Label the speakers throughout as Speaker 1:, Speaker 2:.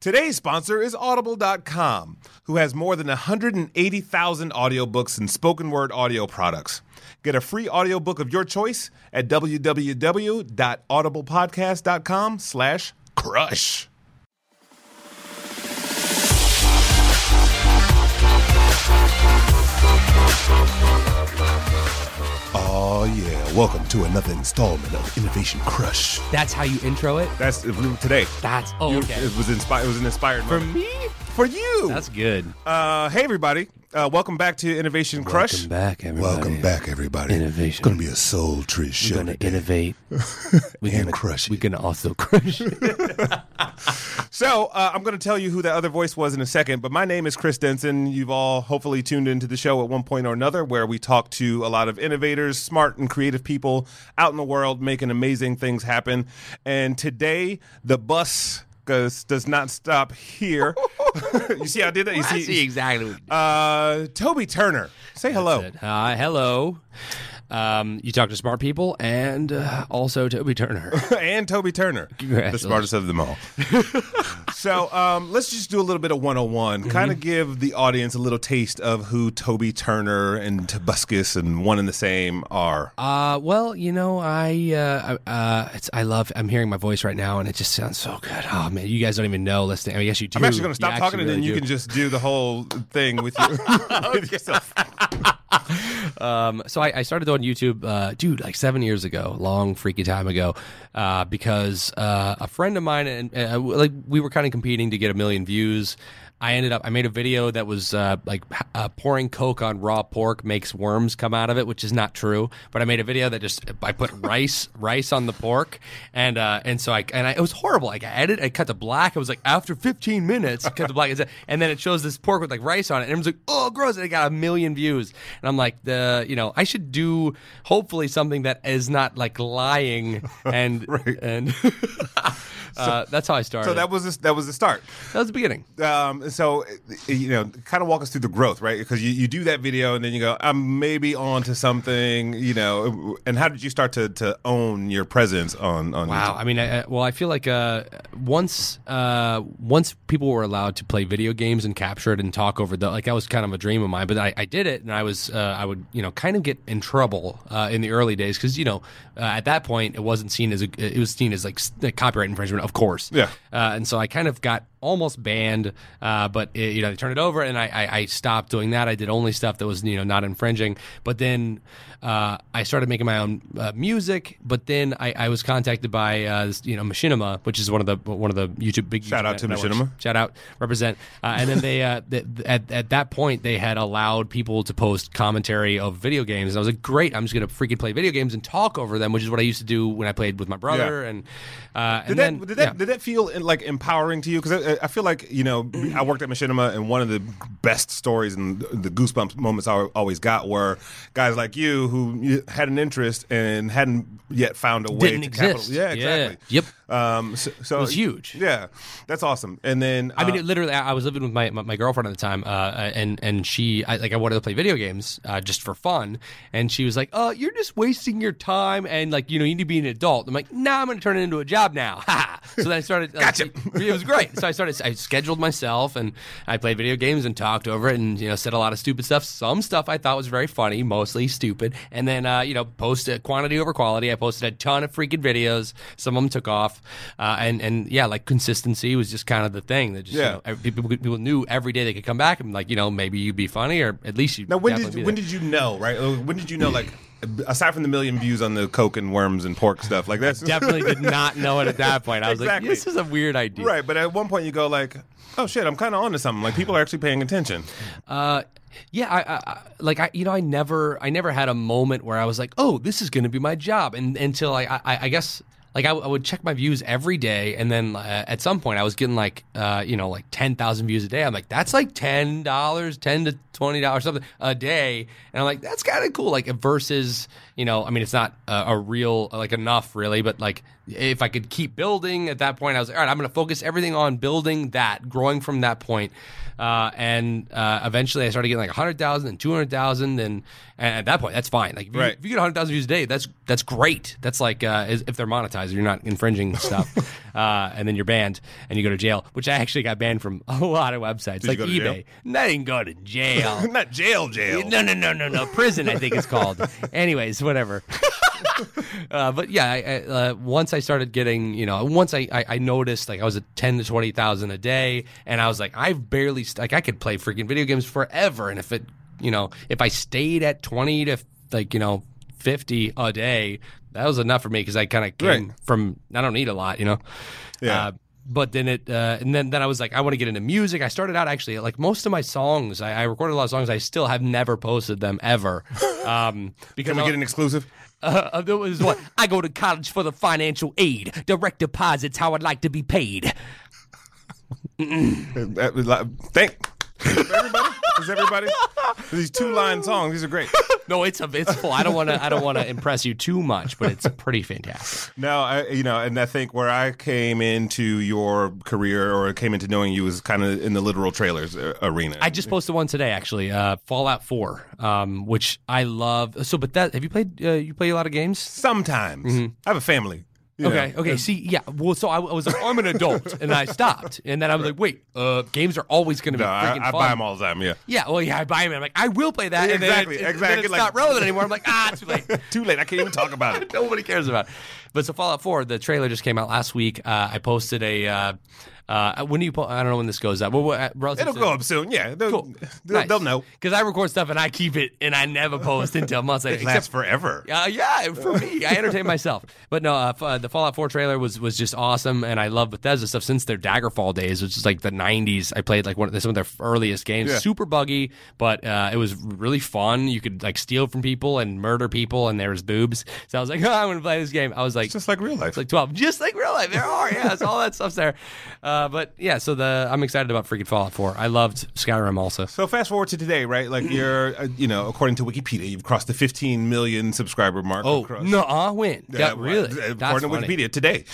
Speaker 1: Today's sponsor is Audible.com, who has more than 180,000 audiobooks and spoken word audio products. Get a free audiobook of your choice at www.audiblepodcast.com slash crush. Oh yeah, welcome to another installment of Innovation Crush.
Speaker 2: That's how you intro it.
Speaker 1: That's today.
Speaker 2: That's oh
Speaker 1: You-
Speaker 2: okay.
Speaker 1: It was inspired. It was an inspired
Speaker 2: For
Speaker 1: moment.
Speaker 2: me,
Speaker 1: for you.
Speaker 2: that's good.
Speaker 1: Uh, hey everybody, uh, welcome back to Innovation Crush.
Speaker 2: Welcome back, everybody.
Speaker 3: Welcome back, everybody.
Speaker 2: Innovation.
Speaker 3: It's going to be a sultry show
Speaker 2: We're gonna
Speaker 3: today.
Speaker 2: innovate. We're
Speaker 3: And
Speaker 2: gonna
Speaker 3: crush it.
Speaker 2: We're gonna also crush. it.
Speaker 1: So uh, I'm going to tell you who that other voice was in a second, but my name is Chris Denson. You've all hopefully tuned into the show at one point or another, where we talk to a lot of innovators, smart and creative people out in the world making amazing things happen. And today, the bus does not stop here. you see how I did that? You
Speaker 2: I see exactly. What you did.
Speaker 1: Uh, Toby Turner, say hello.
Speaker 2: That's it. Uh, hello. Um, you talk to smart people and uh, also Toby Turner.
Speaker 1: and Toby Turner, the smartest of them all. so um, let's just do a little bit of 101,
Speaker 2: Mm-hmm.
Speaker 1: kind of give the audience a little taste of who Toby Turner and Tobuscus and one and the same are.
Speaker 2: Uh, well, you know, I uh, uh, it's I love. I'm hearing my voice right now, and it just sounds so good. Oh man, you guys don't even know listening. I mean, yes, you do.
Speaker 1: I'm actually going to
Speaker 2: You
Speaker 1: stop talking and
Speaker 2: actually
Speaker 1: then you
Speaker 2: really
Speaker 1: can just do the whole thing with, you, with yourself.
Speaker 2: Um, so I, I started doing YouTube, uh, dude, like seven years ago, long freaky time ago, uh, because uh, a friend of mine and uh, like we were kind of competing to get a million views. I ended up I made a video that was uh, like uh, pouring Coke on raw pork makes worms come out of it, which is not true. But I made a video that just I put rice rice on the pork, and uh, and so I and I, it was horrible. Like I edited, I cut to black. It was like after 15 minutes, cut to black, and then it shows this pork with like rice on it, and it was like oh gross, and it got a million views. And I'm like the you know I should do hopefully something that is not like lying and and uh, that's how I started.
Speaker 1: So that was the, that was the start.
Speaker 2: that was the beginning.
Speaker 1: Um, so you know, kind of walk us through the growth, right? Because you, you do that video and then you go, I'm maybe on to something, you know. And how did you start to, to own your presence on on
Speaker 2: Wow.
Speaker 1: YouTube?
Speaker 2: I mean, I, well, I feel like uh, once uh, once people were allowed to play video games and capture it and talk over the like that was kind of a dream of mine. But I, I did it, and I was uh, I would you know kind of get in trouble uh, in the early days because you know uh, at that point it wasn't seen as a, it was seen as like like copyright infringement, of course.
Speaker 1: Yeah.
Speaker 2: Uh, and so I kind of got almost banned, uh, but it, you know they turned it over, and I, I, I stopped doing that. I did only stuff that was you know not infringing. But then uh, I started making my own uh, music. But then I, I was contacted by uh, this, you know Machinima, which is one of the one of the YouTube big
Speaker 1: Shout
Speaker 2: YouTube
Speaker 1: out to
Speaker 2: networks.
Speaker 1: Machinima.
Speaker 2: Shout out, represent. Uh, and then they uh, th- th- at at that point they had allowed people to post commentary of video games. And I was like, great, I'm just gonna freaking play video games and talk over them, which is what I used to do when I played with my brother. And uh,
Speaker 1: Did
Speaker 2: and
Speaker 1: that
Speaker 2: then
Speaker 1: did that
Speaker 2: yeah.
Speaker 1: did that feel like empowering to you? Because I, feel like you know I worked at Machinima, and one of the best stories and the goosebumps moments I always got were guys like you who had an interest and hadn't yet found a way
Speaker 2: Didn't
Speaker 1: to
Speaker 2: exist.
Speaker 1: capital. Yeah,
Speaker 2: Yeah.
Speaker 1: exactly.
Speaker 2: Yep.
Speaker 1: Um, so, so
Speaker 2: It was huge.
Speaker 1: Yeah, that's awesome. And then
Speaker 2: I mean,
Speaker 1: uh,
Speaker 2: it literally, I I was living with my, my, my girlfriend at the time, uh, and and she, I, like, I wanted to play video games uh, just for fun, and she was like, "Oh, you're just wasting your time, and like, you know, you need to be an adult." I'm like, "Nah, I'm going to turn it into a job now." Ha! So then I started. like,
Speaker 1: Gotcha.
Speaker 2: It was great. So I started. I scheduled myself, and I played video games and talked over it, and you know, said a lot of stupid stuff. Some stuff I thought was very funny, mostly stupid, and then uh, you know, posted quantity over quality. I posted a ton of freaking videos. Some of them took off, uh, and and yeah, like consistency was just kind of the thing that just
Speaker 1: Yeah.
Speaker 2: you know, people people knew every day they could come back and like you know maybe you'd be funny or at least you
Speaker 1: now when did when did you know? Right? When did you know? Like aside from the million views on the coke and worms and pork stuff, like that's
Speaker 2: definitely did not know it at that point. I was
Speaker 1: Exactly.
Speaker 2: like, this is a weird idea.
Speaker 1: right. But at one point you go like, oh shit, I'm kind of onto something. Like people are actually paying attention.
Speaker 2: Uh, yeah, I, I, I like I, you know, I never, I never had a moment where I was like, oh, this is to be my job, and until I, I, I guess. Like I, would check my views every day, and then uh, at some point I was getting like, uh, you know, like ten thousand views a day. I'm like, that's like ten dollars, ten to twenty dollars something a day, and I'm like, that's kind of cool. Like versus, you know, I mean, it's not a real like enough really, but like if I could keep building at that point, I was like, all right, I'm going to focus everything on building that, growing from that point. Uh, and uh, eventually I started getting like 100,000 and 200,000. And, and at that point, that's fine. Like if you,
Speaker 1: Right.
Speaker 2: if you get 100,000 views a day, that's that's great. That's like uh, if they're monetized, you're not infringing stuff. uh, and then you're banned and you go to jail, which I actually got banned from a lot of websites
Speaker 1: you
Speaker 2: like eBay. No, I didn't go to jail.
Speaker 1: Not jail, jail.
Speaker 2: No, no, no, no, no. Prison, I think it's called. Anyways, whatever. uh, but yeah, I, I, uh, once I started getting, you know, once I, I, I noticed like I was at ten to twenty thousand a day, and I was like, I've barely st- like I could play freaking video games forever, and if it, you know, if I stayed at twenty to like you know fifty a day, that was enough for me because I kind of came
Speaker 1: Right.
Speaker 2: from I don't need a lot, you know.
Speaker 1: Yeah.
Speaker 2: Uh, but then it, uh, and then then I was like, I want to get into music. I started out actually like most of my songs. I, I recorded a lot of songs. I still have never posted them ever, um, because
Speaker 1: Can we get an exclusive?
Speaker 2: Uh, there was what I go to college for the financial aid. Direct deposits how I'd like to be paid.
Speaker 1: Uh, uh, Thank. Everybody? Is everybody? These two line songs, these are great.
Speaker 2: No, it's a, it's full. I don't want to I don't want to impress you too much, but it's pretty fantastic.
Speaker 1: No, I, you know, and I think where I came into your career or came into knowing you was kind of in the literal trailers uh, arena.
Speaker 2: I just posted one today, actually, uh, Fallout Four, um, which I love. So, but that have you played? Uh, you play a lot of games?
Speaker 1: sometimes I have a family.
Speaker 2: Okay, okay. See, yeah. Well, so I, I was like, I'm an adult, and I stopped, and then I was like, wait, uh, games are always going to be
Speaker 1: No, I,
Speaker 2: freaking
Speaker 1: I
Speaker 2: fun.
Speaker 1: buy them all the time. Yeah.
Speaker 2: Yeah, well, yeah, I buy them. I'm like, I will play that. And
Speaker 1: Exactly,
Speaker 2: then it-
Speaker 1: exactly,
Speaker 2: it's
Speaker 1: like-
Speaker 2: not relevant anymore. I'm like, ah, too late.
Speaker 1: Too late. I can't even talk about it.
Speaker 2: Nobody cares about. It. But so Fallout 4, the trailer just came out last week. Uh, I posted a. Uh, uh, when do you? Po- I don't know when this goes up. Well, uh,
Speaker 1: It'll
Speaker 2: to-
Speaker 1: go up soon. Yeah, they'll, they'll, they'll know.
Speaker 2: because I record stuff and I keep it and I never post until months later.
Speaker 1: It lasts forever.
Speaker 2: Uh, yeah, for me, I entertain myself. But no, uh, uh, the Fallout 4 trailer was was just awesome, and I love Bethesda stuff since their Daggerfall days, which is like the '90s. I played like one of some of their earliest games.
Speaker 1: Yeah.
Speaker 2: Super buggy, but uh, it was really fun. You could like steal from people and murder people, and there was boobs. So I was like, oh, I'm gonna play this game. I was like,
Speaker 1: It's just like real life.
Speaker 2: it's like 12, just like real life. There are, yeah, it's all that stuff's there. Uh, but yeah, so the I'm excited about freaking Fallout 4. I loved Skyrim also.
Speaker 1: So fast forward to today, right? Like you're, uh, you know, according to Wikipedia, you've crossed the 15 million subscriber mark.
Speaker 2: Oh no, uh, when?
Speaker 1: Uh,
Speaker 2: That really?
Speaker 1: uh,
Speaker 2: That's
Speaker 1: According to
Speaker 2: funny.
Speaker 1: Wikipedia today,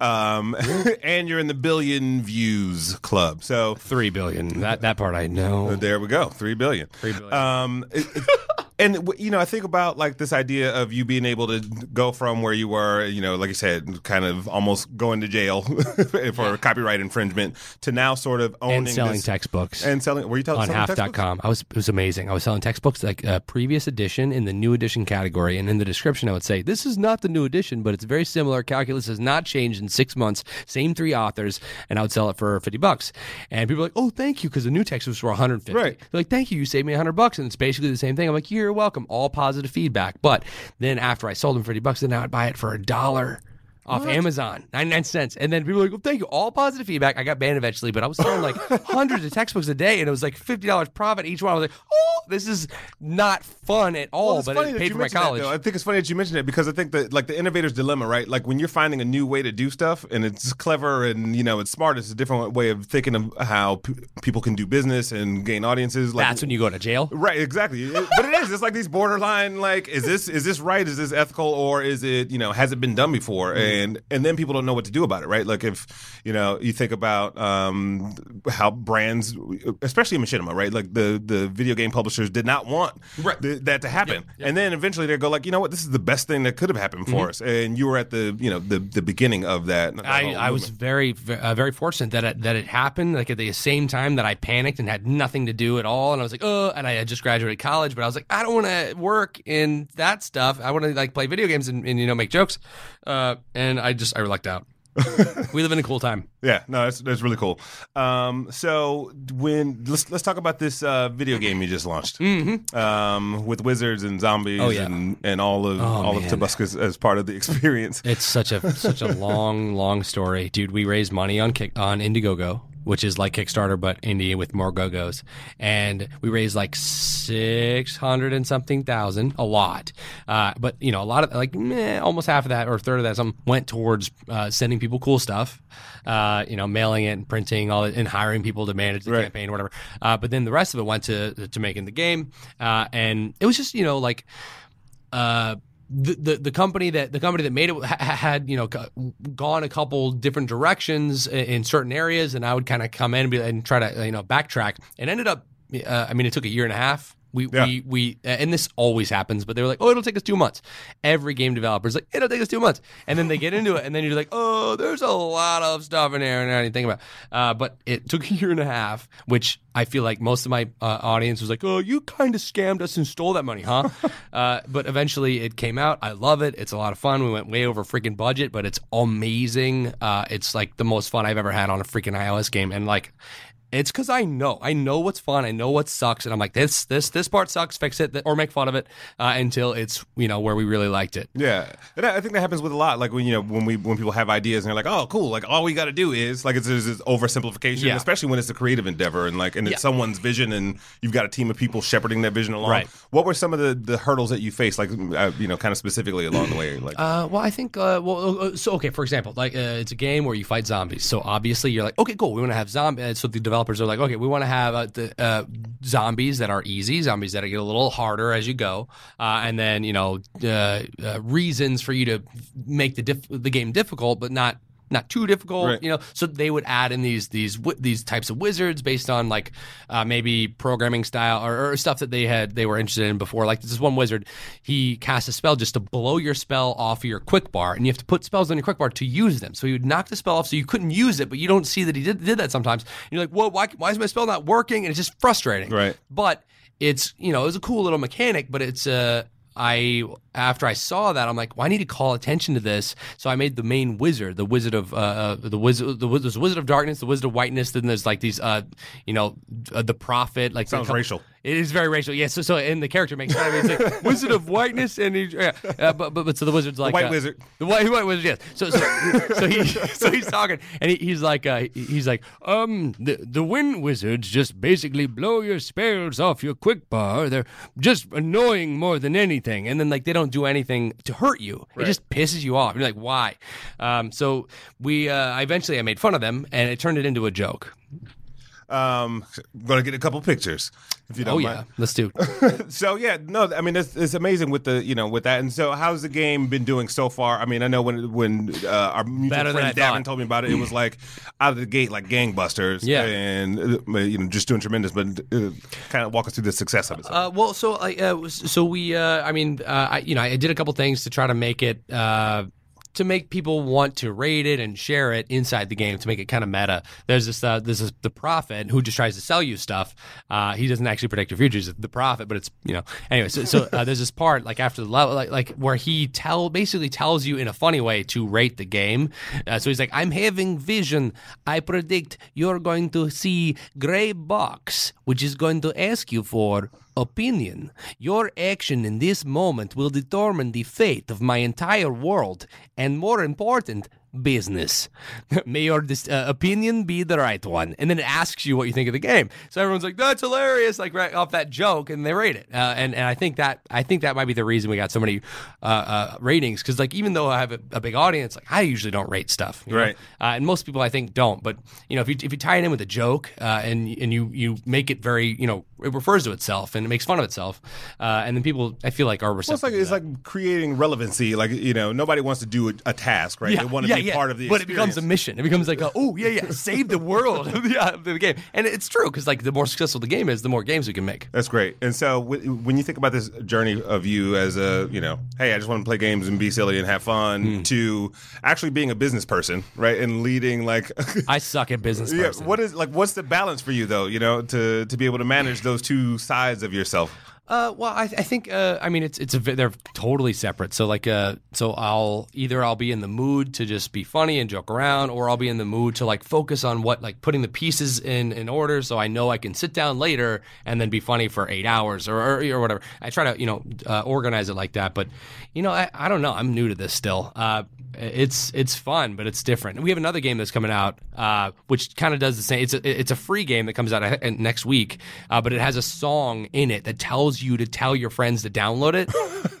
Speaker 1: um, and you're in the billion views club. So
Speaker 2: Three billion. That that part I know.
Speaker 1: there we go, three billion.
Speaker 2: Three billion.
Speaker 1: Um, it- it- and you know, I think about like this idea of you being able to go from where you were, you know, like you said, kind of almost going to jail for copyright infringement to now sort of owning
Speaker 2: and selling
Speaker 1: this-
Speaker 2: textbooks.
Speaker 1: and selling. Were you telling
Speaker 2: on half.com. I was it was amazing. I was selling textbooks like a previous edition in the new edition category and in the description I would say this is not the new edition but it's very similar. Calculus has not changed in 6 months. Same three authors and I would sell it for 50 bucks. And people are like, "Oh, thank you" because the new textbooks were 150.
Speaker 1: Right.
Speaker 2: They're like, "Thank you, you saved me 100 bucks." And it's basically the same thing. I'm like, "You're welcome." All positive feedback. But then after I sold them for 50 bucks, then I would buy it for a dollar. Off Amazon, 99 cents. And then people were like, well, thank you. All positive feedback. I got banned eventually, but I was selling like hundreds of textbooks a day and it was like $50 profit each one. I was like, oh, this is not fun at all,
Speaker 1: Well,
Speaker 2: but it paid for my
Speaker 1: mentioned that,
Speaker 2: college.
Speaker 1: I think it's funny that you mentioned it because I think that like the innovator's dilemma, right? Like when you're finding a new way to do stuff and it's clever and you know it's smart, it's a different way of thinking of how p- people can do business and gain audiences. Like,
Speaker 2: That's when you go to jail.
Speaker 1: Right, exactly. It- but it is. It's like these borderline. Like, is this is this right? Is this ethical, or is it you know has it been done before? And and then people don't know what to do about it, right? Like if you know you think about um, how brands, especially in machinima, right? Like the the video game publishers did not want
Speaker 2: Right.
Speaker 1: th- that to happen, and then eventually they go like, you know what, this is the best thing that could have happened for us, and you were at the you know the the beginning of that. that
Speaker 2: I, I was very, uh, very fortunate that it, that it happened like at the same time that I panicked and had nothing to do at all. And I was like, oh, and I had just graduated college, but I was like, I don't want to work in that stuff. I want to like play video games and, and you know make jokes. Uh, and I just I lucked out. we live in a cool time.
Speaker 1: Yeah, no, that's that's really cool. Um, so when let's let's talk about this uh, video game you just launched um, with wizards and zombies
Speaker 2: Mm-hmm. Oh, yeah.
Speaker 1: and, and all of all of
Speaker 2: man.
Speaker 1: Tobuscus as part of the experience.
Speaker 2: It's such a such a long, long story, dude. We raised money on Kick, on Indiegogo, which is like Kickstarter but indie with more go-go's, and we raised like six hundred and something thousand, a lot. Uh, but you know, a lot of like meh, almost half of that or a third of that some went towards uh, sending people cool stuff, uh, you know, mailing it and printing all it and hiring people to manage the
Speaker 1: Right.
Speaker 2: campaign or whatever. Uh, but then the rest of it went to to making the game, uh, and it was just you know like uh, the, the company that the company that made it had you know gone a couple different directions in, in certain areas, and I would kind of come in and, be, and try to you know backtrack, and ended up. Uh, I mean, it took a year and a half. We,
Speaker 1: Yeah.
Speaker 2: we we and this always happens, but they were like, "Oh, it'll take us two months." Every game developer's like, "It'll take us two months," and then they get into it, and then you're like, "Oh, there's a lot of stuff in there and I didn't think about." Uh, but it took a year and a half, which I feel like most of my uh, audience was like, "Oh, you kind of scammed us and stole that money, huh?" uh, but eventually, it came out. I love it. It's a lot of fun. We went way over freaking budget, but it's amazing. Uh, it's like the most fun I've ever had on a freaking iOS game, and like. It's because I know, I know what's fun, I know what sucks, and I'm like, this, this, this part sucks. Fix it, or make fun of it uh, until it's you know where we really liked it.
Speaker 1: Yeah, and I think that happens with a lot. Like when you know when we when people have ideas and they're like, "Oh, cool!" Like all we got to do is like it's, it's this oversimplification,
Speaker 2: Yeah.
Speaker 1: especially when it's a creative endeavor and like and it's
Speaker 2: Yeah.
Speaker 1: someone's vision and you've got a team of people shepherding that vision along.
Speaker 2: Right.
Speaker 1: What were some of the the hurdles that you faced, like uh, you know, kind of specifically along the way? Like,
Speaker 2: Uh, well, I think, uh, well, uh, so okay, for example, like uh, it's a game where you fight zombies. So obviously, you're like, okay, cool, we want to have zombies. So the developers are like, okay, we want to have uh, the uh, zombies that are easy, zombies that get a little harder as you go, uh, and then you know uh, reasons for you to make the diff- the game difficult, but not. Not too difficult,
Speaker 1: Right.
Speaker 2: you know. So they would add in these these these types of wizards based on like uh, maybe programming style or, or stuff that they had they were interested in before. Like this one wizard, he cast a spell just to blow your spell off your quick bar, and you have to put spells on your quick bar to use them. So he would knock the spell off, so you couldn't use it, but you don't see that he did, did that sometimes. And you're like, whoa, why, why is my spell not working? And it's just frustrating.
Speaker 1: Right.
Speaker 2: But it's you know it was a cool little mechanic, but it's uh I after I saw that I'm like, well, I need to call attention to this. So I made the main wizard, the wizard of uh, uh the wizard, the wiz- wizard of darkness, the wizard of whiteness. Then there's like these uh you know uh, the prophet like
Speaker 1: Sounds
Speaker 2: the-
Speaker 1: racial.
Speaker 2: It is very racial. Yeah. So so and the character makes fun of it. It's like wizard of whiteness and he, yeah. Uh, but, but but so the wizard's like
Speaker 1: white
Speaker 2: uh,
Speaker 1: wizard.
Speaker 2: the white, white wizard, yes. So, so, so he, so he's talking, and he, he's like, uh, he's like, um, the the wind wizards just basically blow your spells off your quick bar. They're just annoying more than anything, and then like they don't do anything to hurt you. It just pisses you off. You're like, why? Um, so we, uh, eventually, I made fun of them, and it turned it into a joke.
Speaker 1: Um, I'm gonna get a couple pictures if you don't
Speaker 2: Oh
Speaker 1: mind.
Speaker 2: yeah, let's do.
Speaker 1: so yeah, no, I mean it's, it's amazing with the you know with that. And so how's the game been doing so far? I mean, I know when when uh, our mutual friend Davin told me about it, it was like out of the gate like gangbusters.
Speaker 2: Yeah.
Speaker 1: and uh, you know just doing tremendous. But uh, kind of walk us through the success of it.
Speaker 2: Uh, well, so I, uh, so we, uh, I mean, uh, I, you know, I did a couple things to try to make it. To make people want to rate it and share it inside the game to make it kind of meta. There's this, uh, this is the prophet who just tries to sell you stuff. Uh, he doesn't actually predict your future. He's the prophet, but it's you know anyway. So, so uh, there's this part like after the level, like like where he tell basically tells you in a funny way to rate the game. Uh, so he's like, I'm having vision. I predict you're going to see gray box, which is going to ask you for opinion. Your action in this moment will determine the fate of my entire world, and more important, business. May your dis- uh, opinion be the right one. And then it asks you what you think of the game. So everyone's like, "That's hilarious!" Like right off that joke, and they rate it. Uh, and and I think that I think that might be the reason we got so many uh, uh, ratings because like even though I have a, a big audience, like I usually don't rate stuff?
Speaker 1: Right.
Speaker 2: Uh, and most people I think don't. But you know, if you if you tie it in with a joke uh, and and you you make it very you know it refers to itself and it makes fun of itself, uh, and then people I feel like are
Speaker 1: Well,
Speaker 2: receptive.
Speaker 1: it's like it's like creating relevancy. Like you know, nobody wants to do a, a task, right? they want to be part of the.
Speaker 2: But it becomes a mission. It becomes like, a, oh yeah, yeah, save the world of the, the game, and it's true because like the more successful the game is, the more games we can make.
Speaker 1: That's great. And so, w- when you think about this journey of you as a, you know, hey, I just want to play games and be silly and have fun,
Speaker 2: Hmm.
Speaker 1: to actually being a business person, right, and leading like,
Speaker 2: I suck at business.
Speaker 1: yeah,
Speaker 2: person.
Speaker 1: what is like, what's the balance for you though? You know, to to be able to manage those two sides of yourself.
Speaker 2: Uh, well, I, I think uh, I mean it's it's a, they're totally separate. So like uh, so I'll either I'll be in the mood to just be funny and joke around, or I'll be in the mood to like focus on what like putting the pieces in in order, so I know I can sit down later and then be funny for eight hours or or, or whatever. I try to you know uh, organize it like that, but you know I, I don't know. I'm new to this still. Uh, it's it's fun, but it's different. And we have another game that's coming out, uh, which kind of does the same. It's a it's a free game that comes out next week, uh, but it has a song in it that tells you to tell your friends to download it,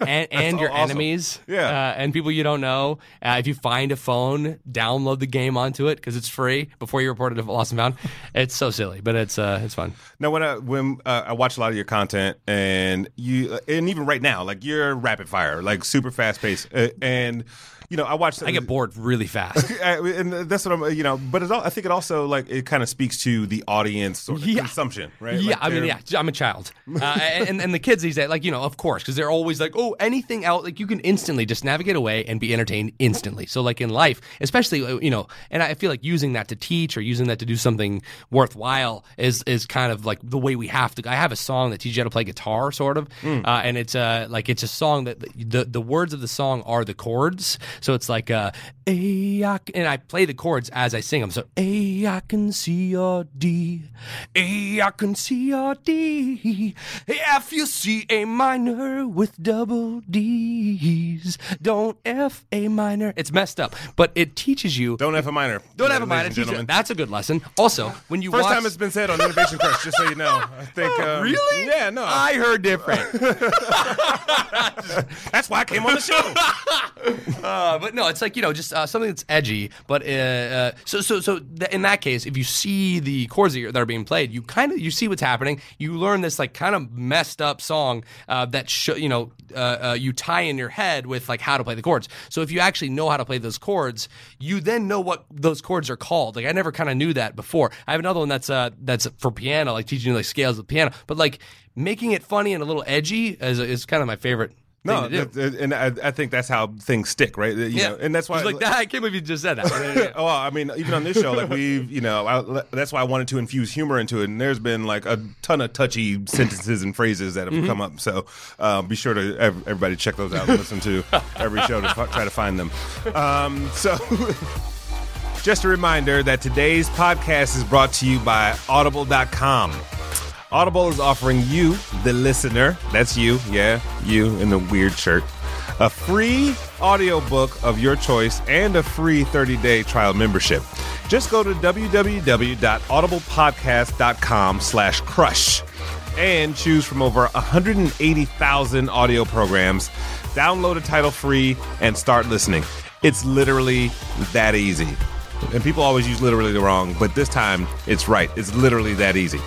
Speaker 2: and, and your
Speaker 1: awesome.
Speaker 2: enemies,
Speaker 1: Yeah.
Speaker 2: uh, and people you don't know. Uh, if you find a phone, download the game onto it because it's free before you report it to Lost and Found. It's so silly, but it's uh, it's fun.
Speaker 1: Now, when I when uh, I watch a lot of your content, and you, and even right now, like you're rapid fire, like super fast paced, and you know, I watch.
Speaker 2: I get bored really fast.
Speaker 1: And that's what I'm, you know. But it's all, I think it also like it kind of speaks to the audience sort of
Speaker 2: Yeah.
Speaker 1: consumption, right?
Speaker 2: Yeah,
Speaker 1: Like,
Speaker 2: I mean, yeah, I'm a child, uh, and and the kids these days, like you know, of course, because they're always like, oh, anything out, like you can instantly just navigate away and be entertained instantly. So like in life, especially uh, you know, and I feel like using that to teach or using that to do something worthwhile is is kind of like the way we have to. I have a song that teaches you how to play guitar, sort of, uh, and it's uh like it's a song that the the words of the song are the chords. So it's like uh, A, I, c- and I play the chords as I sing them. So A, I can see your D, A, I can see your D. F, you see A minor with double D's. Don't F A minor. It's messed up, but it teaches you.
Speaker 1: don't F a minor.
Speaker 2: Don't have a minor.
Speaker 1: gentlemen.
Speaker 2: That's a good lesson. Also, when you
Speaker 1: First
Speaker 2: watch,
Speaker 1: time it's been said on Innovation Crush, just so you know. I think. Um,
Speaker 2: really?
Speaker 1: Yeah, no.
Speaker 2: I heard different.
Speaker 1: that's why I came on the show.
Speaker 2: Uh, but no, it's like you know, just uh, something that's edgy. But uh, uh, so so so th- in that case, if you see the chords that that are being played, you kind of you see what's happening. You learn this like kind of messed up song uh, that sh- you know uh, uh, you tie in your head with like how to play the chords. So if you actually know how to play those chords, you then know what those chords are called. Like I never kind of knew that before. I have another one that's uh, that's for piano, like teaching you like scales of piano, but like making it funny and a little edgy is, is kind of my favorite.
Speaker 1: No,
Speaker 2: to do.
Speaker 1: that- and I, I think that's how things stick, right? You know, and that's why.
Speaker 2: He's like that. I can't believe you just said that.
Speaker 1: oh, I mean, even on this show, like we've, you know, I, that's why I wanted to infuse humor into it. And there's been like a ton of touchy sentences and phrases that have
Speaker 2: Mm-hmm.
Speaker 1: come up. So uh, be sure to ev- everybody check those out and listen to every show to f- try to find them. Um, so. Just a reminder that today's podcast is brought to you by Audible.com. Audible is offering you, the listener, that's you, yeah, you in the weird shirt, a free audiobook of your choice and a free 30-day trial membership. Just go to www.audiblepodcast.com slash crush and choose from over 180,000 audio programs. Download a title free and start listening. It's literally that easy. And people always use literally the wrong, but this time it's right. It's literally that easy.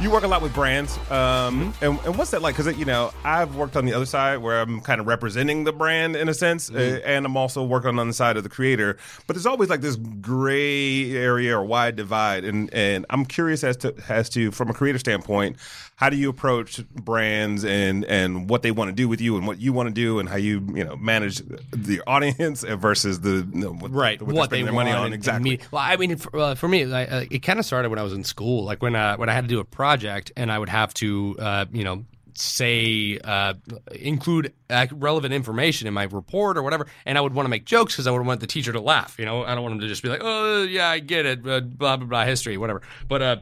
Speaker 1: You work a lot with brands, um, and, and what's that like? Because you know, I've worked on the other side where I'm kind of representing the brand in a sense, uh, and I'm also working on the side of the creator. But there's always like this gray area or wide divide, and and I'm curious as to as to from a creator standpoint, how do you approach brands and and what they want to do with you and what you want to do and how you you know manage the audience versus the you know, what,
Speaker 2: right
Speaker 1: what,
Speaker 2: what,
Speaker 1: they're their
Speaker 2: want
Speaker 1: money on exactly.
Speaker 2: me- well i mean for, uh, for me like, uh, it kind of started when i was in school like when uh, when i had to do a project and i would have to uh, you know say uh, include relevant information in my report or whatever and i would want to make jokes because i would want the teacher to laugh you know? I don't want them to just be like oh yeah i get it blah blah blah history whatever. But uh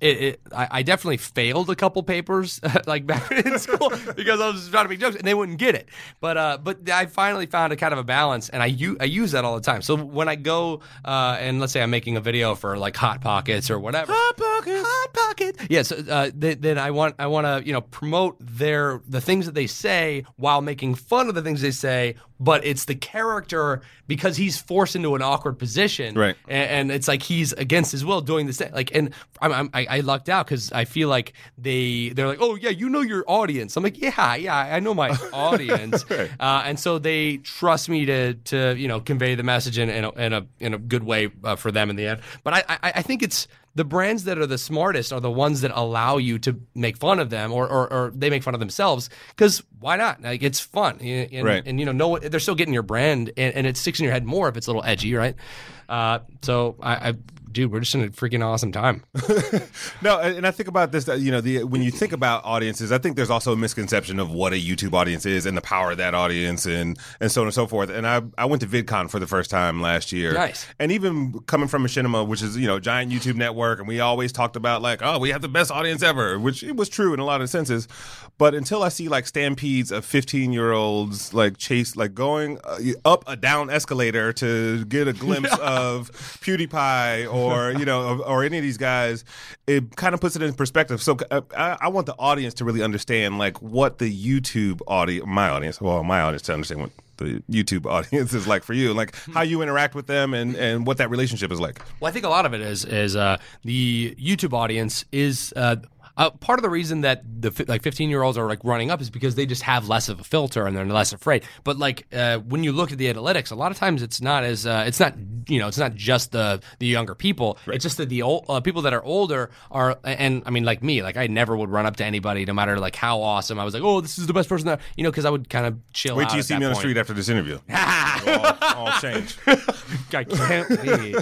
Speaker 2: it, it, I, I definitely failed a couple papers like back in school because I was trying to make jokes and they wouldn't get it. But uh, but I finally found a kind of a balance and I u- I use that all the time. So when I go uh, and let's say I'm making a video for like Hot Pockets or whatever. Hot Pockets. Hot Pocket. Yeah. So uh, th- then I want I want to you know promote their the things that they say while making fun of the things they say. But it's the character because he's forced into an awkward position,
Speaker 1: Right.
Speaker 2: and, and it's like he's against his will doing this thing. Like, and I'm, I'm, I, I lucked out because I feel like they they're like, oh yeah, you know your audience. I'm like, yeah, yeah, I know my audience, uh, and so they trust me to to you know convey the message in, in a in a in a good way uh, for them in the end. But I, I I think it's the brands that are the smartest are the ones that allow you to make fun of them or, or, or they make fun of themselves because why not? Like it's fun. And, and,
Speaker 1: Right.
Speaker 2: and you know know they're still getting your brand and, and it sticks in your head more if it's a little edgy right? Uh, so I, I dude, we're just in a freaking awesome time.
Speaker 1: No, and I think about this. uh, You know, the when you think about audiences, I think there's also a misconception of what a YouTube audience is and the power of that audience, and and so on and so forth. And I I went to VidCon for the first time last year.
Speaker 2: Nice.
Speaker 1: And even coming from Machinima, which is you know giant YouTube network, and we always talked about like, oh, we have the best audience ever, which it was true in a lot of senses. But until I see like stampedes of 15 year olds like chase like going uh, up a down escalator to get a glimpse of PewDiePie or you know or, any of these guys, it kind of puts it in perspective. So uh, I, I want the audience to really understand like what the YouTube audience, my audience, well, my audience to understand what the YouTube audience is like for you, like how you interact with them and and what that relationship is like.
Speaker 2: Well, I think a lot of it is is uh, the YouTube audience is. Uh, uh, part of the reason that the like 15 year olds are like running up is because they just have less of a filter and they're less afraid. But like uh, when you look at the analytics, a lot of times it's not as uh, it's not you know it's not just the the younger people. It's just that the old uh, people that are older are and I mean like me, like I never would run up to anybody no matter like how awesome I was like oh this is the best person that you know because I would kind of chill.
Speaker 1: Wait till you see me on the street after this interview. all, all change.
Speaker 2: I can't be.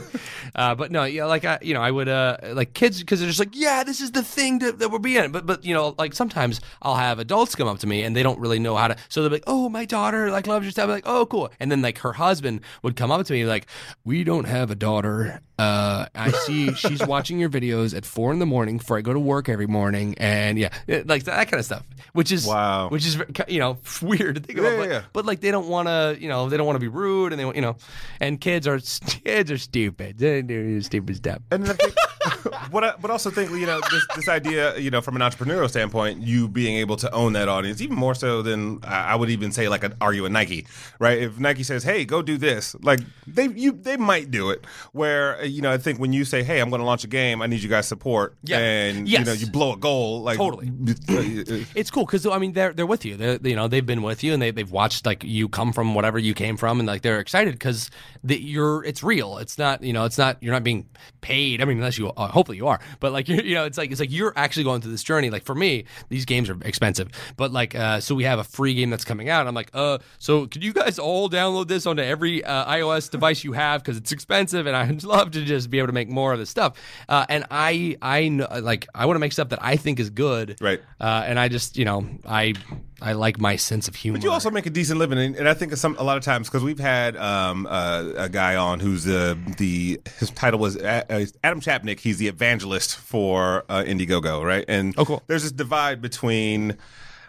Speaker 2: Uh, but no, yeah, like I, you know, I would uh, like kids because they're just like, yeah, this is the thing that, that we're being. But but you know, like sometimes I'll have adults come up to me and they don't really know how to. So they're like, oh, my daughter like loves your stuff. I'm like, oh, cool. And then like her husband would come up to me like, we don't have a daughter. Uh, I see she's watching your videos at four in the morning before I go to work every morning, and yeah, like that kind of stuff. Which is
Speaker 1: Wow.
Speaker 2: which is you know weird to think about.
Speaker 1: Yeah,
Speaker 2: but,
Speaker 1: yeah,
Speaker 2: but like they don't want to, you know, they don't want to be rude, and they, you know, and kids are kids are stupid. They do stupid stuff.
Speaker 1: And think, what I, but also think you know this this idea you know from an entrepreneurial standpoint, you being able to own that audience even more so than I would even say like an, are you a Nike right? If Nike says hey go do this, like they you they might do it. Where you know I think when you say hey I'm going to launch a game, I need you guys support,
Speaker 2: Yeah.
Speaker 1: and you know you blow a goal like
Speaker 2: Totally. It's cool because I mean they're they're with you. They're, you know they've been with you and they they've watched like you come from whatever you came from and like they're excited because you're it's real. It's not you know it's not you're not being paid. I mean unless you uh, hopefully you are, but like you you know it's like it's like you're actually going through this journey. Like for me, these games are expensive, but like uh, so we have a free game that's coming out. I'm like uh so could you guys all download this onto every uh, iOS device you have because it's expensive and I'd love to just be able to make more of this stuff. Uh, and I I know, like I want to make stuff that I think is good,
Speaker 1: Right.
Speaker 2: uh, and I just, you know, I I like my sense of humor.
Speaker 1: But you also make a decent living, and, and I think some a lot of times because we've had um, uh, a guy on who's the the his title was uh, uh, Adam Chapnick. He's the evangelist for uh, Indiegogo, right? And
Speaker 2: Oh, cool.
Speaker 1: there's this divide between.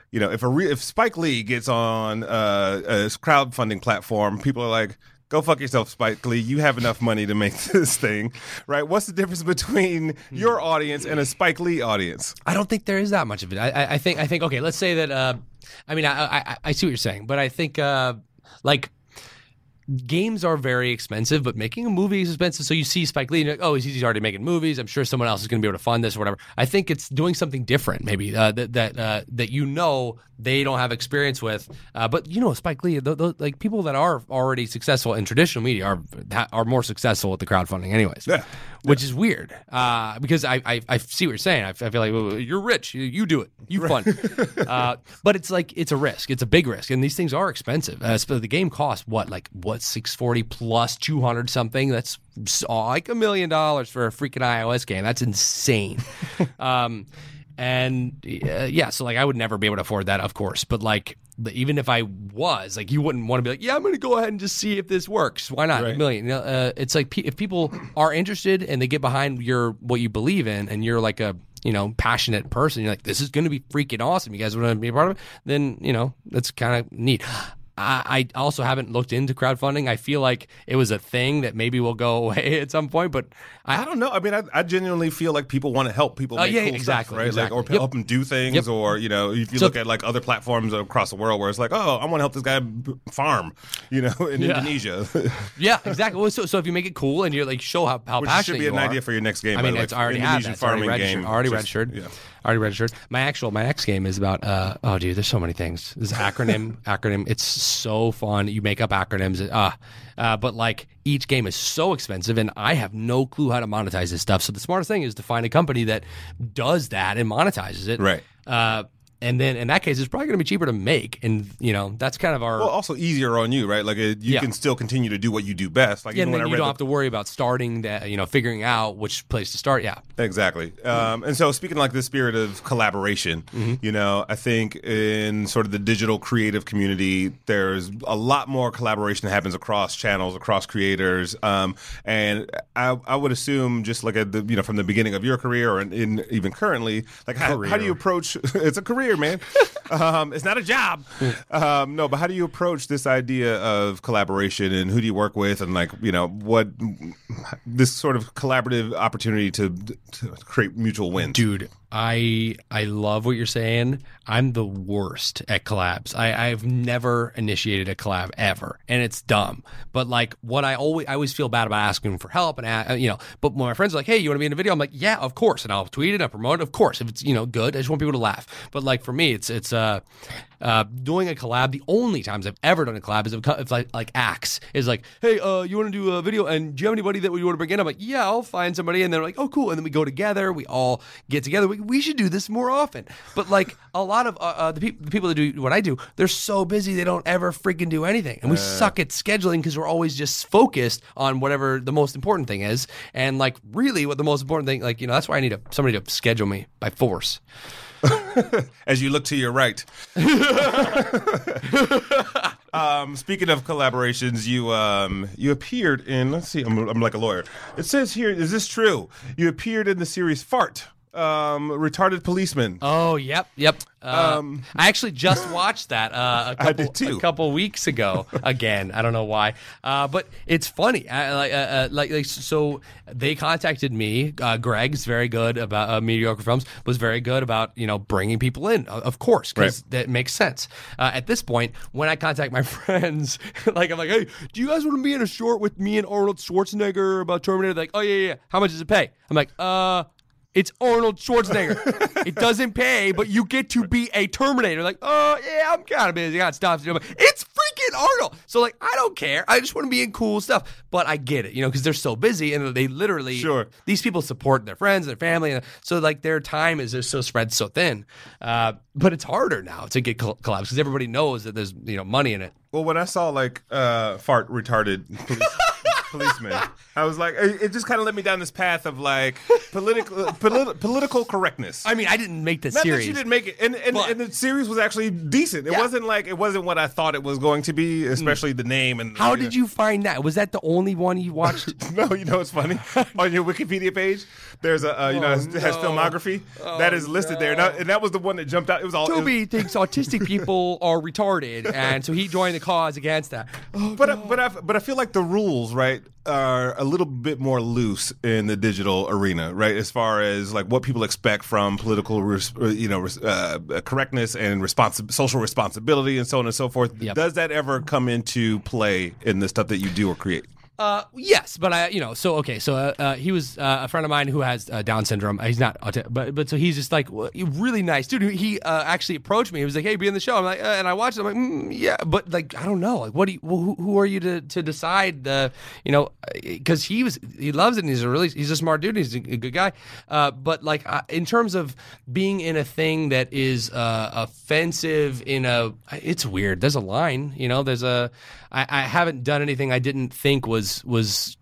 Speaker 1: You know, if a re- if Spike Lee gets on uh, a crowdfunding platform, people are like, "Go fuck yourself, Spike Lee. You have enough money to make this thing, right?" What's the difference between your audience and a Spike Lee audience?
Speaker 2: I don't think there is that much of it. I, I, I think I think okay. Let's say that. Uh, I mean, I, I I see what you're saying, but I think uh, like games are very expensive, but making a movie is expensive. So you see Spike Lee, and you're like, oh, he's, already making movies. I'm sure someone else is going to be able to fund this or whatever. I think it's doing something different, maybe uh, that that uh, that you know they don't have experience with. Uh, but you know, Spike Lee, th- th- like people that are already successful in traditional media are are more successful at the crowdfunding, anyways.
Speaker 1: Yeah.
Speaker 2: Which is weird uh, because I, I I see what you're saying. I feel like well, you're rich, you, you do it, you fund. uh, but it's like it's a risk. It's a big risk, and these things are expensive. Uh, the game costs what like what six forty plus two hundred something. That's like a million dollars for a freaking iOS game. That's insane. um, and uh, yeah, so like I would never be able to afford that, of course. But like even if I was, like you wouldn't want to be like, yeah, I'm going to go ahead and just see if this works. Why not? A million. Uh, it's like pe- if people are interested and they get behind your what you believe in, and you're like a you know passionate person, you're like, this is going to be freaking awesome. You guys want to be a part of it? Then you know that's kind of neat. I, I also haven't looked into crowdfunding. I feel like it was a thing that maybe will go away at some point, but
Speaker 1: I don't know. I mean, I, I genuinely feel like people want to help people
Speaker 2: oh,
Speaker 1: make
Speaker 2: yeah,
Speaker 1: cool
Speaker 2: exactly,
Speaker 1: stuff, right?
Speaker 2: exactly.
Speaker 1: Like, or
Speaker 2: Yep.
Speaker 1: help them do things,
Speaker 2: Yep.
Speaker 1: or you know, if you
Speaker 2: So-
Speaker 1: look at like other platforms across the world where it's like, oh, I want to help this guy farm, you know, in
Speaker 2: Yeah.
Speaker 1: Indonesia,
Speaker 2: yeah, exactly. Well, so, so if you make it cool and you're like show how, how
Speaker 1: which
Speaker 2: passionate
Speaker 1: should be an
Speaker 2: are,
Speaker 1: idea for your next game.
Speaker 2: I mean,
Speaker 1: way.
Speaker 2: it's already
Speaker 1: Indonesian
Speaker 2: that. It's already
Speaker 1: farming game.
Speaker 2: Already registered.
Speaker 1: Yeah.
Speaker 2: Already registered. My actual my next game is about uh oh dude, there's so many things. This acronym acronym. It's so fun. You make up acronyms. Uh, uh, but like each game is so expensive, and I have no clue how to monetize this stuff. So the smartest thing is to find a company that does that and monetizes it.
Speaker 1: Right.
Speaker 2: Uh, and then in that case, it's probably going to be cheaper to make, and you know that's kind of our.
Speaker 1: Well, also easier on you, right? Like it, you
Speaker 2: Yeah.
Speaker 1: can still continue to do what you do best. Like
Speaker 2: yeah,
Speaker 1: even
Speaker 2: and
Speaker 1: when
Speaker 2: then you don't
Speaker 1: the-
Speaker 2: have to worry about starting that, you know, figuring out which place to start. Yeah,
Speaker 1: Exactly. Um, and so, speaking like the spirit of collaboration,
Speaker 2: Mm-hmm.
Speaker 1: you know, I think in sort of the digital creative community, there's a lot more collaboration that happens across channels, across creators. Um, and I, I would assume, just like at the, you know, from the beginning of your career or in, in even currently, like how, how do you approach? it's a career, man. um, it's not a job. um, no, but how do you approach this idea of collaboration and who do you work with and like you know what this sort of collaborative opportunity to, to create mutual wins?
Speaker 2: dude i i love what you're saying. I'm the worst at collabs. I i've never initiated a collab ever and it's dumb. But like what i always i always feel bad about asking for help and uh, you know but when my friends are like hey you want to be in a video? I'm like yeah of course. And i'll tweet it i'll promote it. Of course if it's you know good i just want people to laugh. But like for me it's it's uh uh, doing a collab, the only times I've ever done a collab is if, if like like Axe is like, hey, uh, you want to do a video, and do you have anybody that we want to bring in? I'm like, yeah, I'll find somebody, and they're like, oh, cool, and then we go together, we all get together. We, we should do this more often. But like a lot of uh, uh, the, peop the people that do what I do, they're so busy they don't ever freaking do anything, and we suck at scheduling because we're always just focused on whatever the most important thing is, and like really, what the most important thing, like you know, that's why I need a, somebody to schedule me by force.
Speaker 1: As you look to your right. um, speaking of collaborations, you um, you appeared in. Let's see, I'm, I'm like a lawyer. It says here, is this true? You appeared in the series Fart, um, retarded policeman.
Speaker 2: Oh, yep, yep. Uh, I actually just watched that uh, a couple, a couple weeks ago. Again, I don't know why, uh, but it's funny. I, like, uh, uh, like, like, so they contacted me. Uh, Greg's very good about uh, mediocre films. Was very good about you know bringing people in. Of course, because that makes sense. Uh, at this point, when I contact my friends, like I'm like, hey, do you guys want to be in a short with me and Arnold Schwarzenegger about Terminator? They're like, oh yeah, yeah. yeah. How much does it pay? I'm like, uh. It's Arnold Schwarzenegger. it doesn't pay, but you get to be a Terminator. Like, oh yeah, I'm kind of busy. I got stuff to do. It's freaking Arnold. So like, I don't care. I just want to be in cool stuff. But I get it, you know, because they're so busy and they literally
Speaker 1: Sure.
Speaker 2: These people support their friends, their family, and so like their time is just so spread so thin. Uh, but it's harder now to get col- collabs because everybody knows that there's you know money in it.
Speaker 1: Well, when I saw like uh, fart retarded police, policeman, I was like, it just kind of led me down this path of like political politi- political correctness.
Speaker 2: I mean, I didn't make the
Speaker 1: Not
Speaker 2: series.
Speaker 1: that you didn't make it, and and,
Speaker 2: But-
Speaker 1: and the series was actually decent. It
Speaker 2: Yeah.
Speaker 1: wasn't like it wasn't what I thought it was going to be, especially the name and.
Speaker 2: How did you find that? Was that the only one you watched?
Speaker 1: No, you know it's funny. On your Wikipedia page, there's a uh, you know it has
Speaker 2: Oh, no.
Speaker 1: filmography that is listed there, and, I- and that was the one that jumped out. It was all. it was-
Speaker 2: Toby thinks autistic people are retarded, and so he joined the cause against that.
Speaker 1: but I, but I but I feel like the rules right are a little bit more loose in the digital arena, right? As far as like what people expect from political, res, uh, you know, uh, correctness and responsi- social responsibility, and so on and so forth.
Speaker 2: Yep.
Speaker 1: Does that ever come into play in the stuff that you do or create?
Speaker 2: Uh, yes, but I, you know, so okay, so uh, uh, he was uh, a friend of mine who has uh, Down syndrome. He's not, but but so he's just like really nice dude. He uh, actually approached me. He was like, "Hey, be in the show." I'm like, and I watched it. I'm like, mm, "Yeah," but like, I don't know. Like, what do you? Who, who are you to to decide? The you know, because he was he loves it. and He's a really he's a smart dude. He's a, good guy. But like in terms of being in a thing that is offensive in a, it's weird. There's a line. You know, there's a. I, I haven't done anything I didn't think was was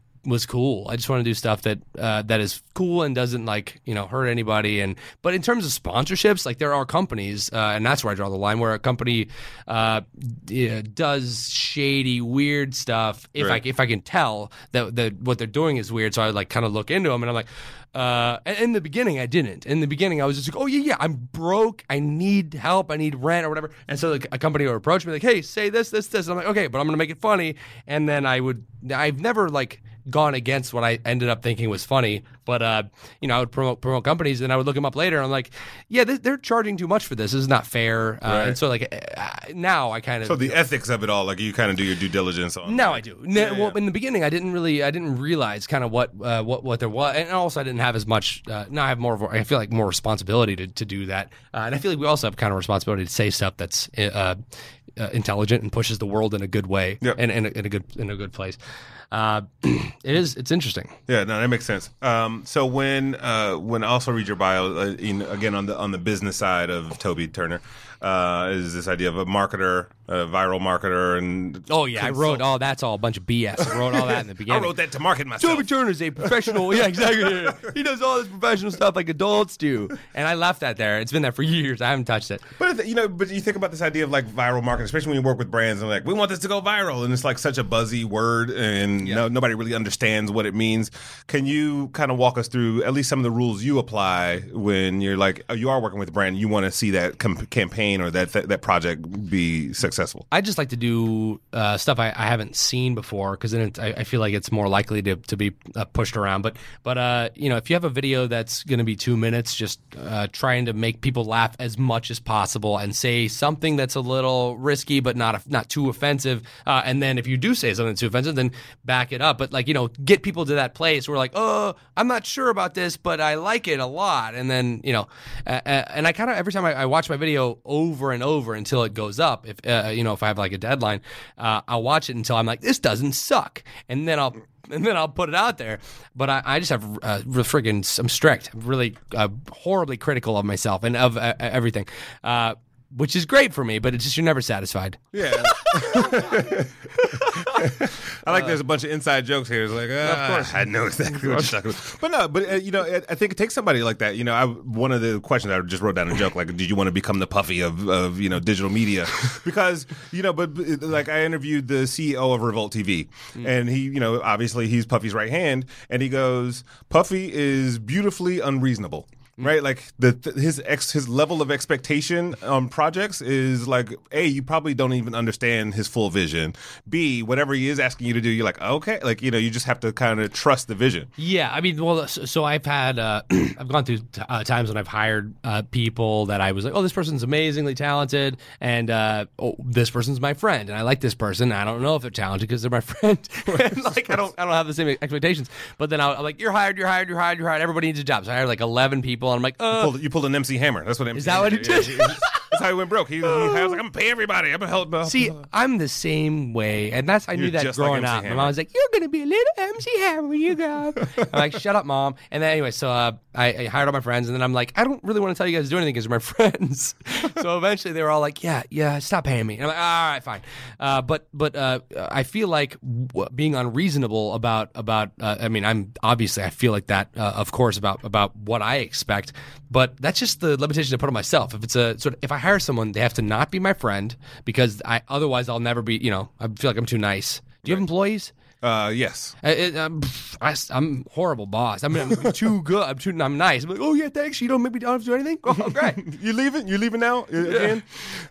Speaker 2: cool. I just want to do stuff that uh, that is cool and doesn't like you know hurt anybody. And but in terms of sponsorships, like there are companies, uh, and that's where I draw the line, where a company uh, yeah, does shady, weird stuff. If
Speaker 1: Right.
Speaker 2: I if I can tell that that what they're doing is weird, so I like kind of look into them, and I'm like. Uh, in the beginning, I didn't. In the beginning, I was just like, "Oh yeah, yeah, I'm broke. I need help. I need rent or whatever." And so like, a company would approach me like, "Hey, say this, this, this." And I'm like, "Okay," but I'm gonna make it funny. And then I would. I've never like gone against what I ended up thinking was funny, but uh, you know, I would promote promote companies, and I would look them up later. And I'm like, "Yeah, they- they're charging too much for this. This is not fair." Uh,
Speaker 1: Right.
Speaker 2: And so like uh, now, I kind of
Speaker 1: So the ethics of it all, like you kind of do your due diligence on.
Speaker 2: now I do.
Speaker 1: Yeah,
Speaker 2: well,
Speaker 1: yeah.
Speaker 2: in the beginning, I didn't really, I didn't realize kind of what, uh, what, what there was, and also I didn't have as much. Uh, now I have more. Of, I feel like more responsibility to, to do that, uh, and I feel like we also have kind of responsibility to say stuff that's uh, uh, intelligent and pushes the world in a good way
Speaker 1: Yep.
Speaker 2: and, and, a- in a good in a good place. Uh, it is it's interesting.
Speaker 1: Yeah, no, that makes sense. Um, so when uh, when I also read your bio, uh, in, again on the on the business side of Toby Turner, uh, is this idea of a marketer, a viral marketer, and
Speaker 2: Oh yeah, I wrote all that's all a bunch of BS. I wrote all that in the beginning.
Speaker 1: I wrote that to market myself.
Speaker 2: Toby Turner's a professional. Yeah, exactly. he does all this professional stuff like adults do, and I left that there. It's been there for years. I haven't touched it.
Speaker 1: But if- you know, but you think about this idea of like viral marketing, especially when you work with brands and like we want this to go viral, and it's like such a buzzy word, and no, nobody really understands what it means. Can you kind of walk us through at least some of the rules you apply when you're like oh, you are working with a brand, you want to see that com- campaign or that, that that project be successful?
Speaker 2: I just like to do uh, stuff I, I haven't seen before because then it, I, I feel like it's more likely to, to be uh, pushed around. But but uh, you know, if you have a video that's going to be two minutes, just uh, trying to make people laugh as much as possible and say something that's a little risky but not not too offensive. Uh, and then if you do say something too offensive, then back it up. But like you know, get people to that place where like, oh, I'm not sure about this, but I like it a lot. And then you know, uh, uh, and I kind of every time I, I watch my video over and over until it goes up. If uh, you know, if I have like a deadline, uh, I'll watch it until I'm like, this doesn't suck, and then I'll. And then I'll put it out there, but I, I just have uh, friggin' I'm strict. I'm really uh, horribly critical of myself and of uh, everything, uh, which is great for me. But it's just you're never satisfied.
Speaker 1: Yeah. I like there's a bunch of inside jokes here. It's like, of course, I know exactly what you're talking about. But no, but uh, you know, I, I think it takes somebody like that. You know, I, one of the questions I just wrote down a joke like, did you want to become the puffy of, of you know digital media? Because you know, but but, like I interviewed the CEO of Revolt TV, and he, you know, obviously he's Puffy's right hand, and he goes, Puffy is beautifully unreasonable. Right, like the th- his ex his level of expectation on projects is like a you probably don't even understand his full vision. B whatever he is asking you to do, you're like okay, like you know you just have to kind of trust the vision.
Speaker 2: Yeah, I mean, well, so, so I've had uh, I've gone through t- uh, times when I've hired uh, people that I was like, oh, this person's amazingly talented, and uh, oh, this person's my friend, and I like this person. I don't know if they're talented because they're my friend. and like I don't I don't have the same expectations. But then I'll, I'm like, you're hired, you're hired, you're hired, you're hired. Everybody needs a job. So I hired like 11 people, and I'm like, uh,
Speaker 1: Pulled, you pulled an MC Hammer. That's what MC
Speaker 2: Is that what he did?
Speaker 1: That's how he went broke. He, he was like, I'm gonna pay everybody. I'm gonna help. uh,
Speaker 2: See, I'm the same way, and that's I knew
Speaker 1: You're
Speaker 2: that
Speaker 1: just like
Speaker 2: growing
Speaker 1: MC
Speaker 2: up. My mom was like, "You're gonna be a little MC Hammer when you grow up." I'm like, "Shut up, mom." And then anyway, so uh, I, I hired all my friends, and then I'm like, "I don't really want to tell you guys to do anything because you're my friends." so eventually, they were all like, "Yeah, yeah, stop paying me." And I'm like, "All right, fine." Uh, but but uh, I feel like w- being unreasonable about about. Uh, I mean, I'm obviously I feel like that, uh, of course, about about what I expect. But that's just the limitation I put on myself. If it's a sort of if I hire someone, they have to not be my friend because I otherwise I'll never be. You know, I feel like I'm too nice. Do you have employees?
Speaker 1: Uh, yes.
Speaker 2: I, it, I'm, I, am horrible boss. I mean, I'm too good. I'm too. I'm nice. I'm like, oh yeah, thanks. You don't maybe don't have to do anything. Oh, great.
Speaker 1: You leaving? You leaving now uh, again?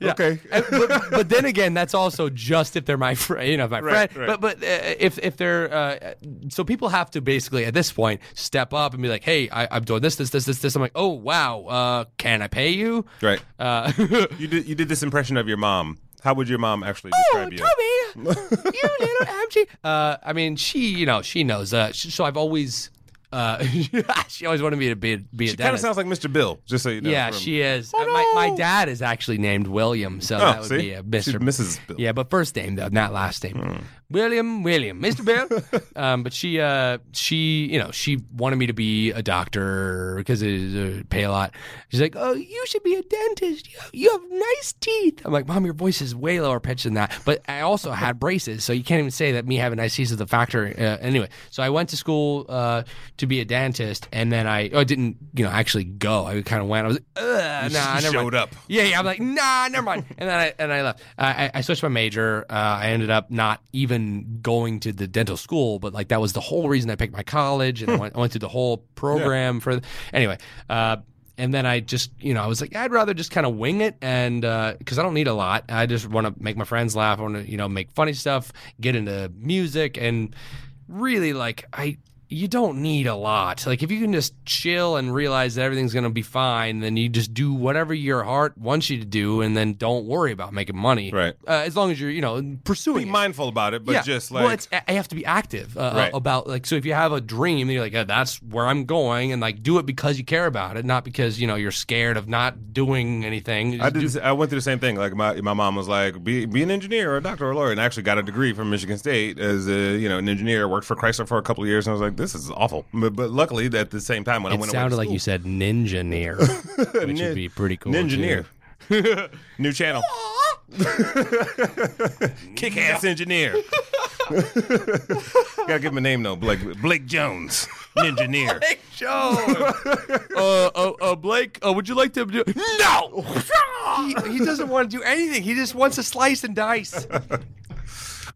Speaker 1: Okay.
Speaker 2: And- but, but then again, that's also just if they're my friend, you know, my
Speaker 1: Right,
Speaker 2: friend.
Speaker 1: right.
Speaker 2: But but uh, if if they're uh, so people have to basically at this point step up and be like, hey, I, I'm doing this, this, this, this, this. I'm like, oh wow, uh, can I pay you?
Speaker 1: Right.
Speaker 2: Uh,
Speaker 1: You did. You did this impression of your mom. How would your mom actually
Speaker 2: Oh,
Speaker 1: describe you?
Speaker 2: Tommy, you little empty. Uh, I mean, she, you know, she knows. Uh, so I've always, uh, she always wanted me to be be a
Speaker 1: She kind of
Speaker 2: dentist.
Speaker 1: sounds like Mr. Bill. Just so you know.
Speaker 2: yeah,
Speaker 1: from-
Speaker 2: she is. Uh, my, my dad is actually named William, so that would
Speaker 1: see?
Speaker 2: be a
Speaker 1: She's
Speaker 2: Mr.
Speaker 1: Mrs. Bill.
Speaker 2: Yeah, but first name though, not last name. William, William, Mr. Bill. um, but she, uh, she, you know, she wanted me to be a doctor because it uh, pay a lot. She's like, "Oh, you should be a dentist. You have, you have nice teeth." I'm like, "Mom, your voice is way lower pitched than that." But I also had braces, so you can't even say that me having nice teeth is the factor. Uh, anyway, so I went to school uh, to be a dentist, and then I, oh, I didn't, you know, actually go. I kind of went. I was like, Ugh, nah,
Speaker 1: You
Speaker 2: never
Speaker 1: showed
Speaker 2: mind."
Speaker 1: up.
Speaker 2: Yeah, yeah. I'm like, nah, never mind. And then I and I left. Uh, I, I switched my major. Uh, I ended up not even going to the dental school, but like that was the whole reason I picked my college, and I went, I went through the whole program for. Anyway. Uh, and then I just, you know, I was like, I'd rather just kind of wing it, and because I don't need a lot, I just want to make my friends laugh. I want to, you know, make funny stuff, get into music, and really like I you don't need a lot. Like if you can just chill and realize that everything's going to be fine, then you just do whatever your heart wants you to do, and then don't worry about making money.
Speaker 1: Right.
Speaker 2: Uh, as long as you're, you know, pursuing.
Speaker 1: Be
Speaker 2: it.
Speaker 1: mindful about it, but
Speaker 2: yeah.
Speaker 1: just like
Speaker 2: well, it's I have to be active uh,
Speaker 1: Right.
Speaker 2: about like so. If you have a dream, you're like, "Uh, that's where I'm going, and like do it because you care about it, not because you know you're scared of not doing anything.
Speaker 1: I did.
Speaker 2: do-
Speaker 1: I went through the same thing. Like my my mom was like, be be an engineer or a doctor or a lawyer, and I actually got a degree from Michigan State as a you know an engineer. Worked for Chrysler for a couple of years, and I was like, this is awful. But, but luckily, at the same time, when I went it
Speaker 2: sounded
Speaker 1: away
Speaker 2: like you said ninja near, which
Speaker 1: Nin-
Speaker 2: would be pretty cool.
Speaker 1: Ninjaneer.
Speaker 2: too.
Speaker 1: New channel. Kick ass engineer. Gotta give him a name though. Blake Blake Jones. Ninjaneer.
Speaker 2: Joe. uh, uh, uh, Blake, uh, would you like to do? No. he, he doesn't want to do anything. He just wants to slice and dice.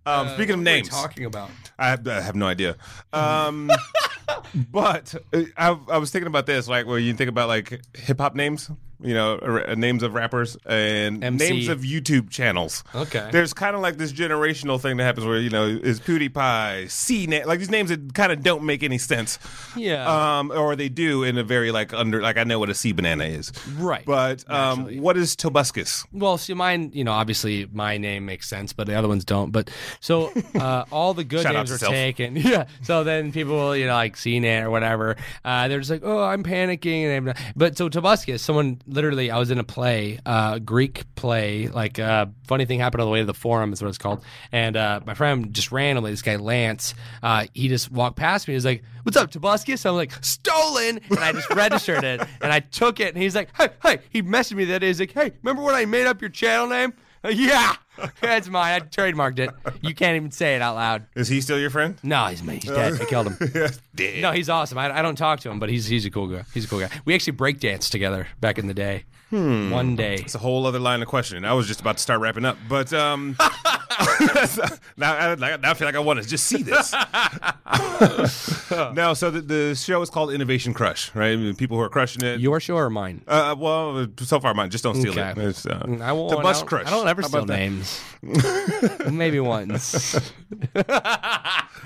Speaker 1: Um, speaking of names,
Speaker 2: talking about?
Speaker 1: I have, I have no idea. Um, but uh, I, I was thinking about this, like where you think about like hip hop names, you know, r- names of rappers and
Speaker 2: MC.
Speaker 1: names of YouTube channels.
Speaker 2: Okay.
Speaker 1: There's kind of like this generational thing that happens where you know is PewDiePie, C like these names that kind of don't make any sense.
Speaker 2: Yeah.
Speaker 1: Um, or they do in a very like under like I know what a sea banana is.
Speaker 2: Right.
Speaker 1: But um,
Speaker 2: Naturally.
Speaker 1: what is Tobuscus?
Speaker 2: Well, see, mine, you know, obviously my name makes sense, but the other ones don't. But so uh, all the good
Speaker 1: Shout
Speaker 2: names
Speaker 1: self.
Speaker 2: taken. Yeah. So then people, you know, like CNET or whatever, uh, they're just like, oh, I'm panicking. And I'm but so Tobuscus, someone literally, I was in a play, uh, Greek play, like uh, funny thing happened on the way to the forum is what it's called. And uh, my friend just randomly, this guy Lance, uh, he just walked past me. He was like, what's up, Tobuscus? I'm like, stolen. And I just registered it and I took it. And he's like, hey, hey, he messaged me that day. He's like, hey, remember when I made up your channel name? Uh, yeah, that's mine. I trademarked it. You can't even say it out loud.
Speaker 1: Is he still your friend?
Speaker 2: No, he's he's dead. I killed him.
Speaker 1: Dead.
Speaker 2: No, he's awesome. I, I don't talk to him, but he's he's a cool guy. He's a cool guy. We actually breakdanced together back in the day. One day.
Speaker 1: It's a whole other line of questioning. I was just about to start wrapping up, but um, now, I, now I feel like I want to just see this. now, so the, the show is called Innovation Crush, right? People who are crushing it.
Speaker 2: Your show or mine?
Speaker 1: uh, well, so far mine. Just don't steal
Speaker 2: Okay.
Speaker 1: it. It's, uh,
Speaker 2: I won't.
Speaker 1: the
Speaker 2: I
Speaker 1: bus
Speaker 2: don't,
Speaker 1: crush.
Speaker 2: I don't ever
Speaker 1: How
Speaker 2: steal
Speaker 1: about
Speaker 2: names. Maybe once.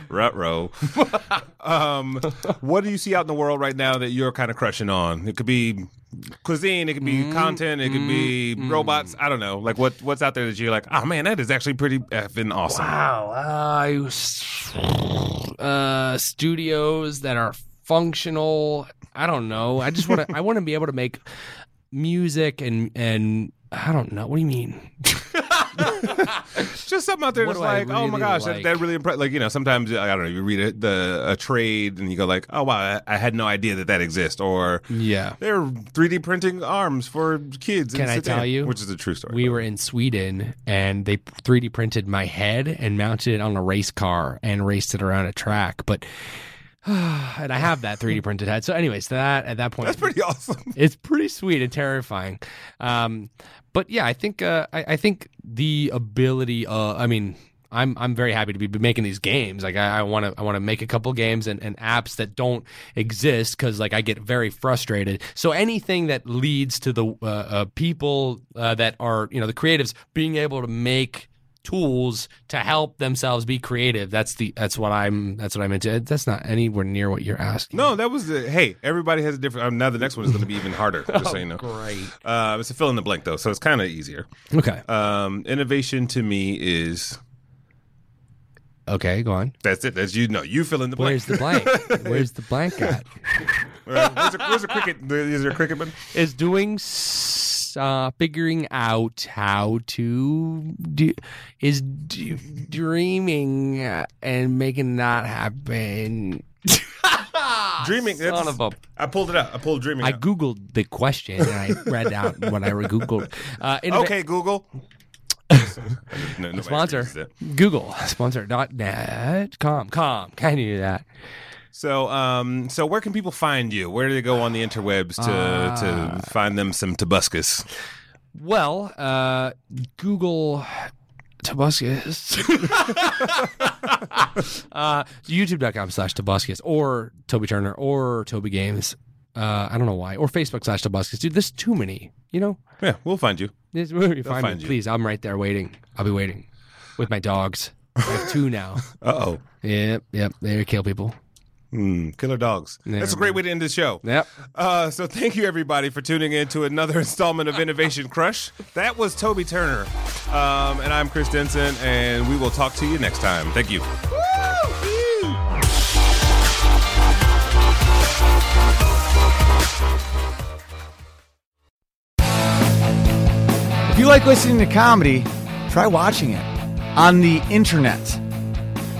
Speaker 1: Rut row. um, what do you see out in the world right now that you're kind of crushing on? It could be cuisine, it could be
Speaker 2: Mm,
Speaker 1: content, it could be robots. I don't know. Like what what's out there that you're like, oh man, that is actually pretty effing awesome.
Speaker 2: Wow. Uh, uh, studios that are functional. I don't know. I just want to. I want to be able to make music and and I don't know. What do you mean?
Speaker 1: Just something out there that's
Speaker 2: I
Speaker 1: like, oh my gosh, that,
Speaker 2: like?
Speaker 1: that really impressed. Like you know, sometimes I don't know. You read a, the a trade and you go like, oh wow, I, I had no idea that that exists. Or
Speaker 2: Yeah.
Speaker 1: they're 3D printing arms for kids.
Speaker 2: Can I
Speaker 1: Sudan,
Speaker 2: tell you?
Speaker 1: Which is a true story.
Speaker 2: We were in Sweden and they 3D printed my head and mounted it on a race car and raced it around a track. But and I have that 3D printed head. So, anyways, that at that point,
Speaker 1: that's pretty awesome.
Speaker 2: it's pretty sweet and terrifying. Um, but yeah, I think uh, I, I think the ability. Uh, I mean. I'm I'm very happy to be making these games. Like I want to I want to make a couple games and, and apps that don't exist because like I get very frustrated. So anything that leads to the uh, uh, people uh, that are you know the creatives being able to make tools to help themselves be creative. That's the that's what I'm that's what I'm into. That's not anywhere near what you're asking.
Speaker 1: No, that was the. Hey, everybody has a different. Um, now the next one is going to be even harder. Just so you know.
Speaker 2: Great.
Speaker 1: Uh, it's a fill in the blank though, so it's kind of easier.
Speaker 2: Okay.
Speaker 1: Um, innovation to me is
Speaker 2: Okay. Go on.
Speaker 1: that's it. That's you. No, you fill in the blank.
Speaker 2: Where's the blank? Where's the blank at?
Speaker 1: Right. Where's, the, where's the cricket? Is there a cricket button?
Speaker 2: Is doing s- uh, figuring out how to do is d- dreaming and making that happen.
Speaker 1: Dreaming.
Speaker 2: Son
Speaker 1: that's-
Speaker 2: of a.
Speaker 1: I pulled it out. I pulled dreaming.
Speaker 2: I
Speaker 1: out.
Speaker 2: googled the question and I read out what I googled. Uh,
Speaker 1: Okay, Google. No, nobody
Speaker 2: Sponsor
Speaker 1: uses it.
Speaker 2: Google sponsor dot net com com can you do that
Speaker 1: So, um, so where can people find you? Where do they go on the interwebs to
Speaker 2: Uh,
Speaker 1: to find them some Tobuscus?
Speaker 2: Well, uh, Google Tobuscus. uh, YouTube.com slash Tobuscus or Toby Turner or Toby Games. Uh, I don't know why. Or Facebook slash Tobuscus. Dude, there's too many, you know?
Speaker 1: Yeah, we'll find you.
Speaker 2: You find,
Speaker 1: find
Speaker 2: me,
Speaker 1: you.
Speaker 2: please. I'm right there waiting. I'll be waiting with my dogs. I have two now.
Speaker 1: Uh oh.
Speaker 2: Yep, yep. They kill people.
Speaker 1: Mm, killer dogs. That's a great way to end the show.
Speaker 2: Yep.
Speaker 1: Uh, so thank you everybody for tuning in to another installment of Innovation Crush. That was Toby Turner, um, and I'm Chris Denson, and we will talk to you next time. Thank you.
Speaker 4: If you like listening to comedy, try watching it on the internet.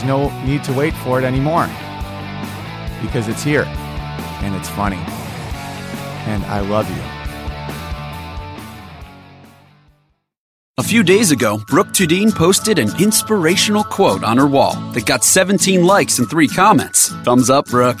Speaker 4: There's no need to wait for it anymore because it's here and it's funny. And I love you.
Speaker 5: A few days ago, Brooke Tudine posted an inspirational quote on her wall that got 17 likes and 3 comments. Thumbs up, Brooke.